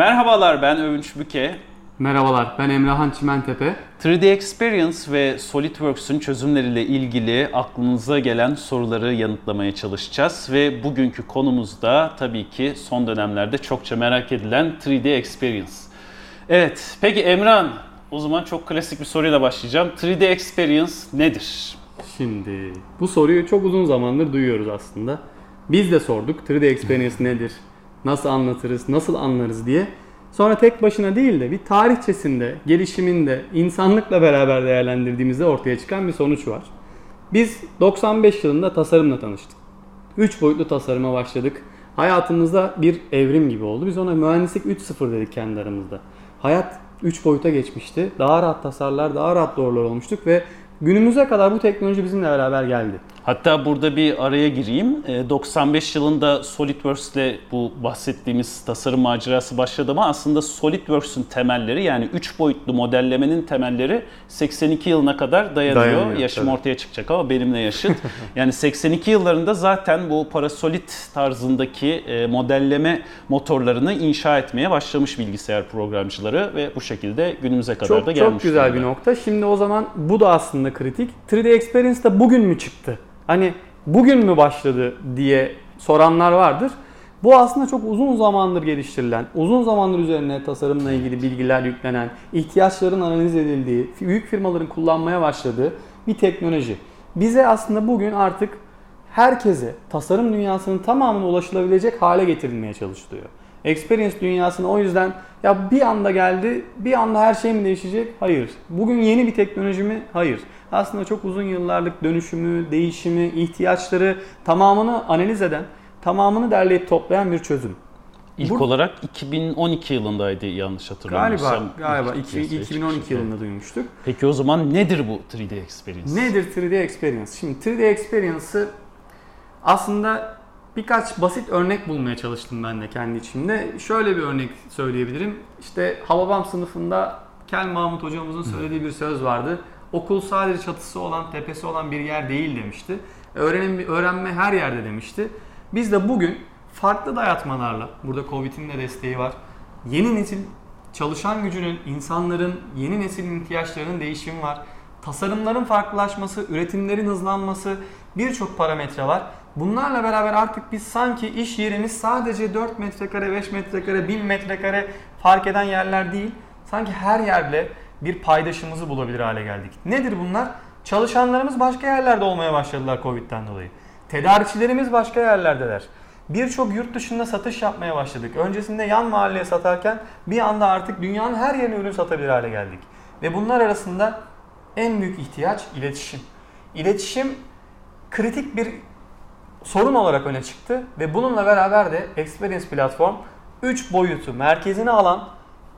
Merhabalar ben Övünç Büke. Merhabalar ben Emrahan Çimentepe. 3D Experience ve SolidWorks'un çözümleriyle ilgili aklınıza gelen soruları yanıtlamaya çalışacağız. Ve bugünkü konumuz da tabii ki son dönemlerde çokça merak edilen 3D Experience. Evet, peki Emran, o zaman çok klasik bir soruyla başlayacağım. 3D Experience nedir? Şimdi bu soruyu çok uzun zamandır duyuyoruz aslında. Biz de sorduk 3D Experience nedir, nasıl anlatırız, nasıl anlarız diye. Sonra tek başına değil de bir tarihçesinde, gelişiminde, insanlıkla beraber değerlendirdiğimizde ortaya çıkan bir sonuç var. Biz 95 yılında tasarımla tanıştık. 3 boyutlu tasarıma başladık. Hayatımızda bir evrim gibi oldu. Biz ona mühendislik 3.0 dedik kendi aramızda. Hayat 3 boyuta geçmişti. Daha rahat tasarlar, daha rahat doğrular olmuştuk ve günümüze kadar bu teknoloji bizimle beraber geldi. Hatta burada bir araya gireyim. 95 ee, yılında SolidWorks ile bu bahsettiğimiz tasarım macerası başladı ama aslında SolidWorks'un temelleri yani 3 boyutlu modellemenin temelleri 82 yılına kadar dayanıyor. dayanıyor Yaşım tabii. ortaya çıkacak ama benimle yaşıt. yani 82 yıllarında zaten bu Parasolid tarzındaki e, modelleme motorlarını inşa etmeye başlamış bilgisayar programcıları ve bu şekilde günümüze kadar çok, da gelmiş. Çok güzel bir nokta. Şimdi o zaman bu da aslında kritik. 3D Experience da bugün mü çıktı? Hani bugün mü başladı diye soranlar vardır. Bu aslında çok uzun zamandır geliştirilen, uzun zamandır üzerine tasarımla ilgili bilgiler yüklenen, ihtiyaçların analiz edildiği, büyük firmaların kullanmaya başladığı bir teknoloji. Bize aslında bugün artık herkese tasarım dünyasının tamamına ulaşılabilecek hale getirilmeye çalışılıyor. Experience dünyasına o yüzden ya bir anda geldi, bir anda her şey mi değişecek? Hayır. Bugün yeni bir teknoloji mi? Hayır. Aslında çok uzun yıllarlık dönüşümü, değişimi, ihtiyaçları tamamını analiz eden, tamamını derleyip toplayan bir çözüm. İlk Bu, olarak 2012 yılındaydı yanlış hatırlamıyorsam. Galiba, galiba 2012 yılında duymuştuk. Peki o zaman nedir bu 3D Experience? Nedir 3D Experience? Şimdi 3D Experience'ı aslında birkaç basit örnek bulmaya çalıştım ben de kendi içimde. Şöyle bir örnek söyleyebilirim. İşte Hababam sınıfında Kel Mahmut hocamızın söylediği bir söz vardı. Okul sadece çatısı olan, tepesi olan bir yer değil demişti. Öğrenim, öğrenme her yerde demişti. Biz de bugün farklı dayatmalarla, burada Covid'in de desteği var. Yeni nesil çalışan gücünün, insanların, yeni neslin ihtiyaçlarının değişimi var. Tasarımların farklılaşması, üretimlerin hızlanması, birçok parametre var. Bunlarla beraber artık biz sanki iş yerimiz sadece 4 metrekare, 5 metrekare, 1000 metrekare fark eden yerler değil. Sanki her yerde bir paydaşımızı bulabilir hale geldik. Nedir bunlar? Çalışanlarımız başka yerlerde olmaya başladılar Covid'den dolayı. Tedarikçilerimiz başka yerlerdeler. Birçok yurt dışında satış yapmaya başladık. Öncesinde yan mahalleye satarken bir anda artık dünyanın her yerine ürün satabilir hale geldik. Ve bunlar arasında en büyük ihtiyaç iletişim. İletişim kritik bir sorun olarak öne çıktı ve bununla beraber de Experience platform 3 boyutu merkezine alan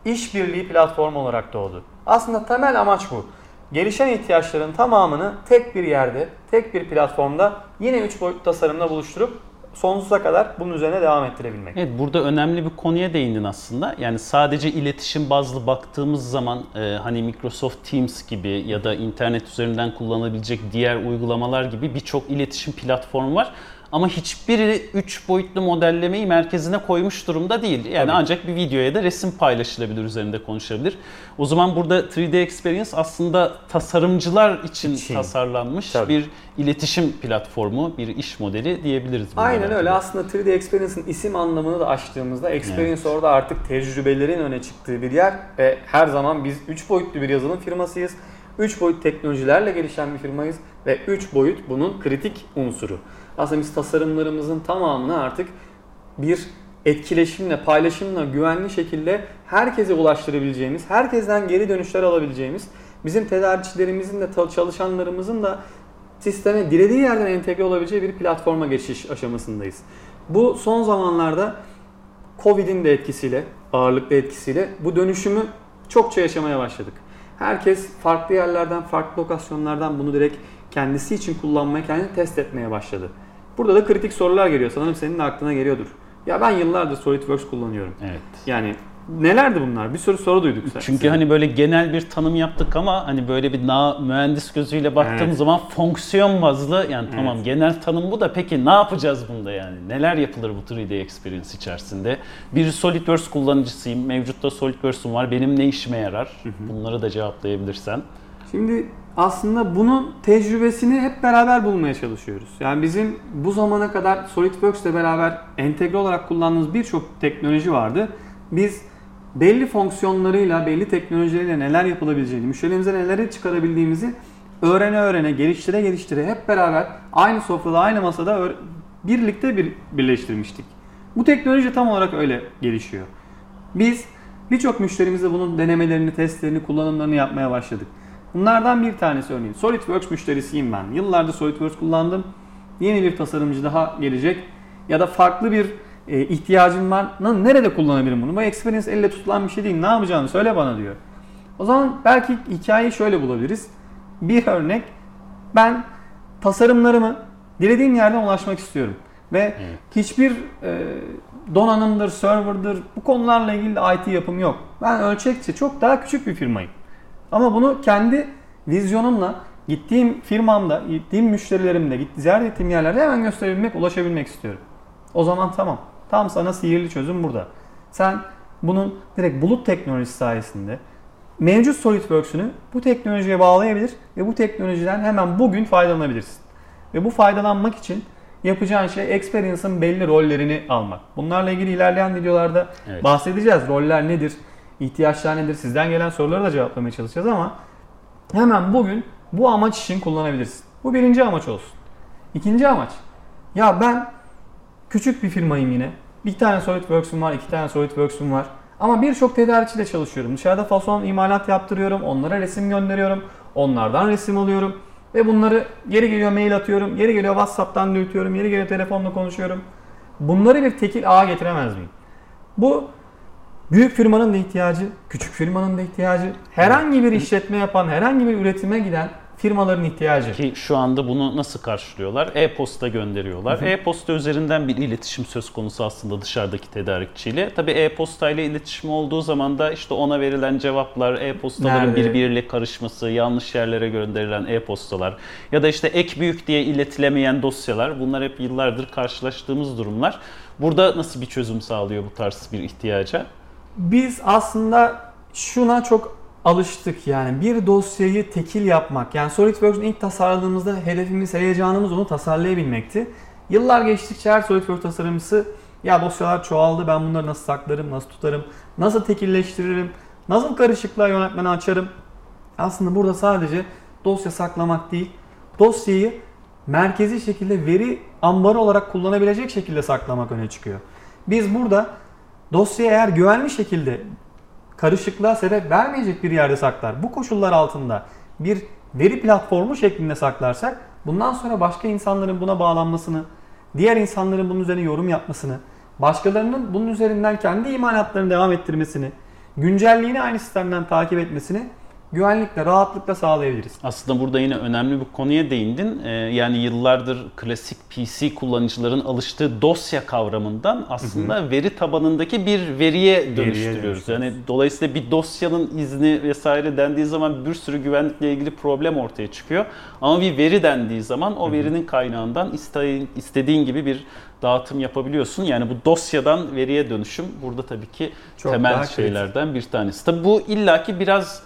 işbirliği platformu olarak doğdu. Aslında temel amaç bu. Gelişen ihtiyaçların tamamını tek bir yerde, tek bir platformda yine 3 boyutlu tasarımla buluşturup sonsuza kadar bunun üzerine devam ettirebilmek. Evet burada önemli bir konuya değindin aslında. Yani sadece iletişim bazlı baktığımız zaman e, hani Microsoft Teams gibi ya da internet üzerinden kullanabilecek diğer uygulamalar gibi birçok iletişim platformu var. Ama hiçbiri 3 boyutlu modellemeyi merkezine koymuş durumda değil. Yani Tabii. ancak bir videoya da resim paylaşılabilir, üzerinde konuşabilir. O zaman burada 3D Experience aslında tasarımcılar için, için. tasarlanmış Tabii. bir iletişim platformu, bir iş modeli diyebiliriz. Aynen öyle. Aslında 3D Experience'ın isim anlamını da açtığımızda Experience evet. orada artık tecrübelerin öne çıktığı bir yer ve her zaman biz 3 boyutlu bir yazılım firmasıyız. 3 boyut teknolojilerle gelişen bir firmayız ve 3 boyut bunun kritik unsuru. Aslında biz tasarımlarımızın tamamını artık bir etkileşimle, paylaşımla, güvenli şekilde herkese ulaştırabileceğimiz, herkesten geri dönüşler alabileceğimiz, bizim tedarikçilerimizin de çalışanlarımızın da sisteme dilediği yerden entegre olabileceği bir platforma geçiş aşamasındayız. Bu son zamanlarda Covid'in de etkisiyle, ağırlıklı etkisiyle bu dönüşümü çokça yaşamaya başladık. Herkes farklı yerlerden, farklı lokasyonlardan bunu direkt kendisi için kullanmaya, kendini test etmeye başladı. Burada da kritik sorular geliyor. Sanırım senin de aklına geliyordur. Ya ben yıllardır SolidWorks kullanıyorum. Evet. Yani nelerdi bunlar? Bir sürü soru duyduk. sen- Çünkü hani böyle genel bir tanım yaptık ama hani böyle bir na mühendis gözüyle baktığım Evet. zaman fonksiyon bazlı yani tamam genel tanım bu da peki ne yapacağız bunda yani? Neler yapılır bu 3D experience içerisinde? Bir SolidWorks kullanıcısıyım. Mevcutta SolidWorks'um var. Benim ne işime yarar? Bunları da cevaplayabilirsen. Şimdi aslında bunun tecrübesini hep beraber bulmaya çalışıyoruz. Yani bizim bu zamana kadar SolidWorks ile beraber entegre olarak kullandığımız birçok teknoloji vardı. Biz belli fonksiyonlarıyla, belli teknolojileriyle neler yapılabileceğini, müşterilerimize neleri çıkarabildiğimizi öğrene öğrene, geliştire geliştire hep beraber aynı sofrada, aynı masada birlikte bir birleştirmiştik. Bu teknoloji tam olarak öyle gelişiyor. Biz birçok müşterimizle bunun denemelerini, testlerini, kullanımlarını yapmaya başladık. Bunlardan bir tanesi örneğin SolidWorks müşterisiyim ben. Yıllardır SolidWorks kullandım. Yeni bir tasarımcı daha gelecek ya da farklı bir e, ihtiyacım var. Nerede kullanabilirim bunu? Bu experience elle tutulan bir şey değil. Ne yapacağını söyle bana diyor. O zaman belki hikayeyi şöyle bulabiliriz. Bir örnek ben tasarımlarımı dilediğim yerden ulaşmak istiyorum. Ve Evet. hiçbir e, donanımdır, serverdır bu konularla ilgili de IT yapım yok. Ben ölçekçe çok daha küçük bir firmayım. Ama bunu kendi vizyonumla gittiğim firmamda, gittiğim müşterilerimde, gitti ziyaret ettiğim yerlerde hemen gösterebilmek, ulaşabilmek istiyorum. O zaman tamam. Tam sana sihirli çözüm burada. Sen bunun direkt bulut teknolojisi sayesinde mevcut SolidWorks'ünü bu teknolojiye bağlayabilir ve bu teknolojiden hemen bugün faydalanabilirsin. Ve bu faydalanmak için yapacağın şey Experience'ın belli rollerini almak. Bunlarla ilgili ilerleyen videolarda Evet. bahsedeceğiz. Roller nedir? İhtiyaçlar nedir? Sizden gelen soruları da cevaplamaya çalışacağız ama hemen bugün bu amaç için kullanabilirsin. Bu birinci amaç olsun. İkinci amaç. Ya ben küçük bir firmayım yine. Bir tane SolidWorks'um var, iki tane SolidWorks'um var. Ama birçok tedarikçiyle çalışıyorum. Dışarıda fason imalat yaptırıyorum. Onlara resim gönderiyorum. Onlardan resim alıyorum. Ve bunları geri geliyor mail atıyorum. Geri geliyor WhatsApp'tan dürtüyorum. Geri geliyor telefonla konuşuyorum. Bunları bir tekil ağa getiremez miyim? Bu büyük firmanın da ihtiyacı, küçük firmanın da ihtiyacı, herhangi bir işletme yapan, herhangi bir üretime giden firmaların ihtiyacı. Ki şu anda bunu nasıl karşılıyorlar? E-posta gönderiyorlar. E-posta üzerinden bir iletişim söz konusu aslında dışarıdaki tedarikçiyle. Tabii e-posta ile iletişim olduğu zaman da işte ona verilen cevaplar, e-postaların Nerede? birbiriyle karışması, yanlış yerlere gönderilen e-postalar ya da işte ek büyük diye iletilemeyen dosyalar bunlar hep yıllardır karşılaştığımız durumlar. Burada nasıl bir çözüm sağlıyor bu tarz bir ihtiyaca? Biz aslında şuna çok alıştık yani bir dosyayı tekil yapmak. Yani SolidWorks'un ilk tasarladığımızda hedefimiz, heyecanımız onu tasarlayabilmekti. Yıllar geçtikçe her SolidWorks tasarımcısı ya dosyalar çoğaldı ben bunları nasıl saklarım, nasıl tutarım, nasıl tekilleştiririm, nasıl karışıklığa yönetmeni açarım. Aslında burada sadece dosya saklamak değil, dosyayı merkezi şekilde veri ambarı olarak kullanabilecek şekilde saklamak öne çıkıyor. Biz burada dosyayı eğer güvenli şekilde karışıklığa sebep vermeyecek bir yerde saklar. Bu koşullar altında bir veri platformu şeklinde saklarsak bundan sonra başka insanların buna bağlanmasını, diğer insanların bunun üzerine yorum yapmasını, başkalarının bunun üzerinden kendi imalatlarını devam ettirmesini, güncelliğini aynı sistemden takip etmesini güvenlikle, rahatlıkla sağlayabiliriz. Aslında burada yine önemli bir konuya değindin. Ee, yani yıllardır klasik PC kullanıcıların alıştığı dosya kavramından aslında veri tabanındaki bir veriye dönüştürüyoruz. Yani dolayısıyla bir dosyanın izni vesaire dendiği zaman bir sürü güvenlikle ilgili problem ortaya çıkıyor. Ama bir veri dendiği zaman o verinin kaynağından iste- istediğin gibi bir dağıtım yapabiliyorsun. Yani bu dosyadan veriye dönüşüm burada tabii ki Çok temel daha kritik. şeylerden bir tanesi. Tabii bu illaki biraz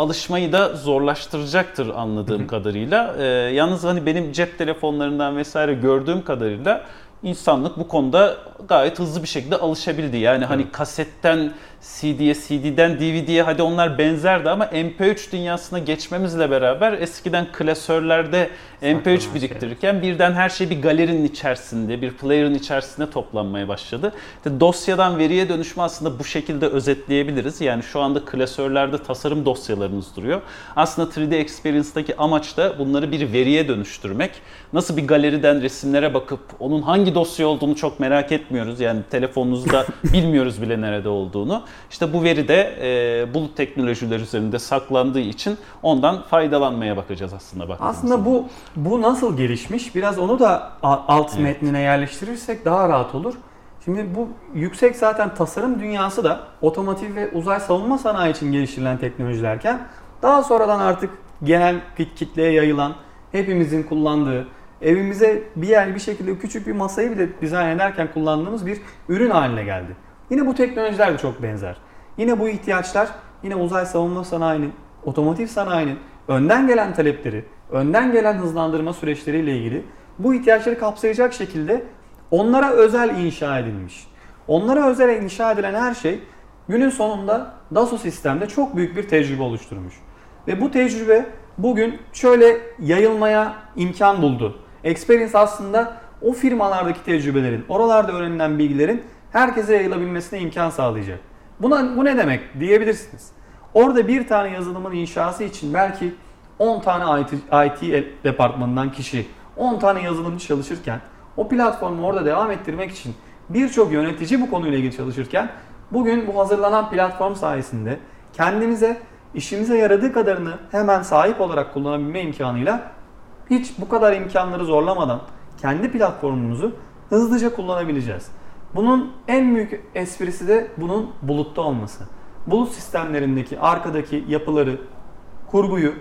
alışmayı da zorlaştıracaktır anladığım kadarıyla. Ee, yalnız hani benim cep telefonlarından vesaire gördüğüm kadarıyla insanlık bu konuda gayet hızlı bir şekilde alışabildi. Yani hani kasetten CD'ye, CD'den DVD'ye hadi onlar benzerdi ama MP3 dünyasına geçmemizle beraber eskiden klasörlerde MP3 şey. biriktirirken birden her şey bir galerinin içerisinde, bir player'ın içerisinde toplanmaya başladı. İşte dosyadan veriye dönüşme aslında bu şekilde özetleyebiliriz. Yani şu anda klasörlerde tasarım dosyalarınız duruyor. Aslında 3D Experience'daki amaç da bunları bir veriye dönüştürmek. Nasıl bir galeriden resimlere bakıp onun hangi dosya olduğunu çok merak etmiyoruz. Yani telefonunuzda bilmiyoruz bile nerede olduğunu. İşte bu veri de e, bulut teknolojiler üzerinde saklandığı için ondan faydalanmaya bakacağız aslında baktığımız Aslında bu bu nasıl gelişmiş? Biraz onu da alt metnine yerleştirirsek daha rahat olur. Şimdi bu yüksek zaten tasarım dünyası da otomotiv ve uzay savunma sanayi için geliştirilen teknolojilerken daha sonradan artık genel kitleye yayılan, hepimizin kullandığı, evimize bir yer bir şekilde küçük bir masayı bile dizayn ederken kullandığımız bir ürün haline geldi. Yine bu teknolojiler de çok benzer. Yine bu ihtiyaçlar yine uzay savunma sanayinin, otomotiv sanayinin önden gelen talepleri, önden gelen hızlandırma süreçleriyle ilgili bu ihtiyaçları kapsayacak şekilde onlara özel inşa edilmiş. Onlara özel inşa edilen her şey günün sonunda Dassault sistemde çok büyük bir tecrübe oluşturmuş. Ve bu tecrübe bugün şöyle yayılmaya imkan buldu. Experience aslında o firmalardaki tecrübelerin, oralarda öğrenilen bilgilerin herkese yayılabilmesine imkan sağlayacak. Buna bu ne demek diyebilirsiniz. Orada bir tane yazılımın inşası için belki 10 tane IT, IT departmanından kişi, 10 tane yazılımcı çalışırken o platformu orada devam ettirmek için birçok yönetici bu konuyla ilgili çalışırken bugün bu hazırlanan platform sayesinde kendimize işimize yaradığı kadarını hemen sahip olarak kullanabilme imkanıyla hiç bu kadar imkanları zorlamadan kendi platformumuzu hızlıca kullanabileceğiz. Bunun en büyük esprisi de bunun bulutta olması. Bulut sistemlerindeki arkadaki yapıları, kurguyu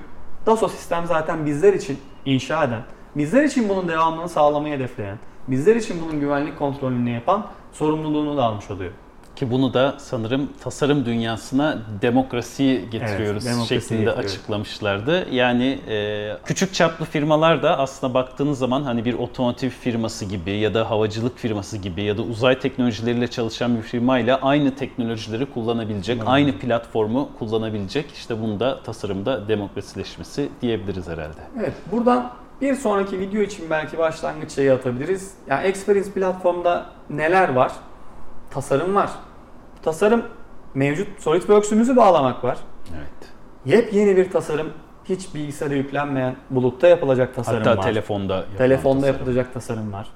Dassault sistem zaten bizler için inşa eden, bizler için bunun devamını sağlamayı hedefleyen, bizler için bunun güvenlik kontrolünü yapan sorumluluğunu da almış oluyor. Ki bunu da sanırım tasarım dünyasına demokrasi getiriyoruz Evet, demokrasi şeklinde getiriyoruz. açıklamışlardı. Yani e, küçük çaplı firmalar da aslında baktığınız zaman hani bir otomotiv firması gibi ya da havacılık firması gibi ya da uzay teknolojileriyle çalışan bir firmayla aynı teknolojileri kullanabilecek, aynı platformu kullanabilecek. İşte bunu da tasarımda demokrasileşmesi diyebiliriz herhalde. Evet, buradan bir sonraki video için belki başlangıç şeyi atabiliriz. Yani Experience platformda neler var? Tasarım var. Tasarım mevcut SolidWorks'ümüzü bağlamak var. Evet. Yepyeni bir tasarım, hiç bilgisayara yüklenmeyen, bulutta yapılacak tasarım Hatta var. telefonda Telefonda tasarım. yapılacak tasarım var.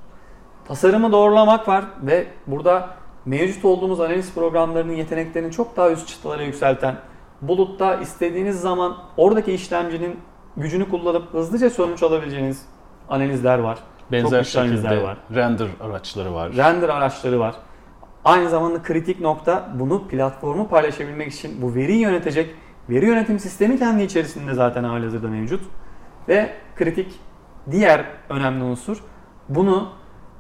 Tasarımı doğrulamak var ve burada mevcut olduğumuz analiz programlarının yeteneklerini çok daha üst çıtalara yükselten, bulutta istediğiniz zaman oradaki işlemcinin gücünü kullanıp hızlıca sonuç alabileceğiniz analizler var. Benzer şekilde var. render araçları var. Render araçları var. Aynı zamanda kritik nokta bunu platformu paylaşabilmek için bu veriyi yönetecek veri yönetim sistemi kendi içerisinde zaten halihazırda mevcut. Ve kritik diğer önemli unsur bunu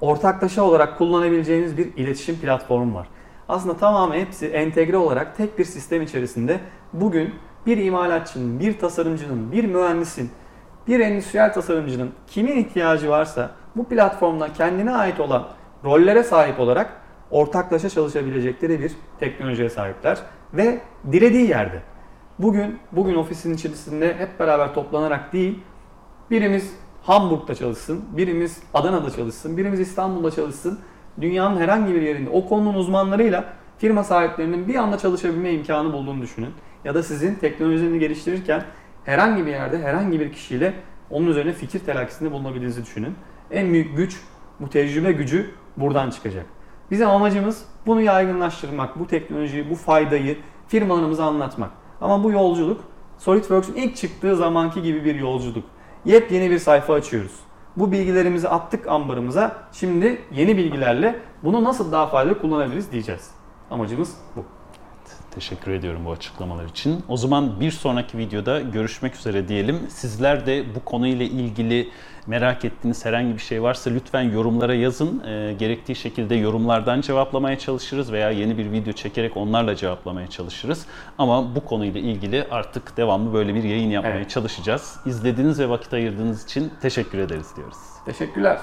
ortaklaşa olarak kullanabileceğiniz bir iletişim platformu var. Aslında tamamen hepsi entegre olarak tek bir sistem içerisinde bugün bir imalatçının, bir tasarımcının, bir mühendisin, bir endüstriyel tasarımcının kimin ihtiyacı varsa bu platformda kendine ait olan rollere sahip olarak ortaklaşa çalışabilecekleri bir teknolojiye sahipler ve dilediği yerde. Bugün bugün ofisin içerisinde hep beraber toplanarak değil, birimiz Hamburg'da çalışsın, birimiz Adana'da çalışsın, birimiz İstanbul'da çalışsın. Dünyanın herhangi bir yerinde o konunun uzmanlarıyla firma sahiplerinin bir anda çalışabilme imkanı bulduğunu düşünün. Ya da sizin teknolojilerini geliştirirken herhangi bir yerde herhangi bir kişiyle onun üzerine fikir telakkisinde bulunabildiğinizi düşünün. En büyük güç, bu tecrübe gücü buradan çıkacak. Bizim amacımız bunu yaygınlaştırmak, bu teknolojiyi, bu faydayı firmalarımıza anlatmak. Ama bu yolculuk SolidWorks'un ilk çıktığı zamanki gibi bir yolculuk. Yepyeni bir sayfa açıyoruz. Bu bilgilerimizi attık ambarımıza. Şimdi yeni bilgilerle bunu nasıl daha faydalı kullanabiliriz diyeceğiz. Amacımız bu. Teşekkür ediyorum bu açıklamalar için. O zaman bir sonraki videoda görüşmek üzere diyelim. Sizler de bu konuyla ilgili merak ettiğiniz herhangi bir şey varsa lütfen yorumlara yazın. Ee, gerektiği şekilde yorumlardan cevaplamaya çalışırız veya yeni bir video çekerek onlarla cevaplamaya çalışırız. Ama bu konuyla ilgili artık devamlı böyle bir yayın yapmaya Evet. çalışacağız. İzlediğiniz ve vakit ayırdığınız için teşekkür ederiz diyoruz. Teşekkürler.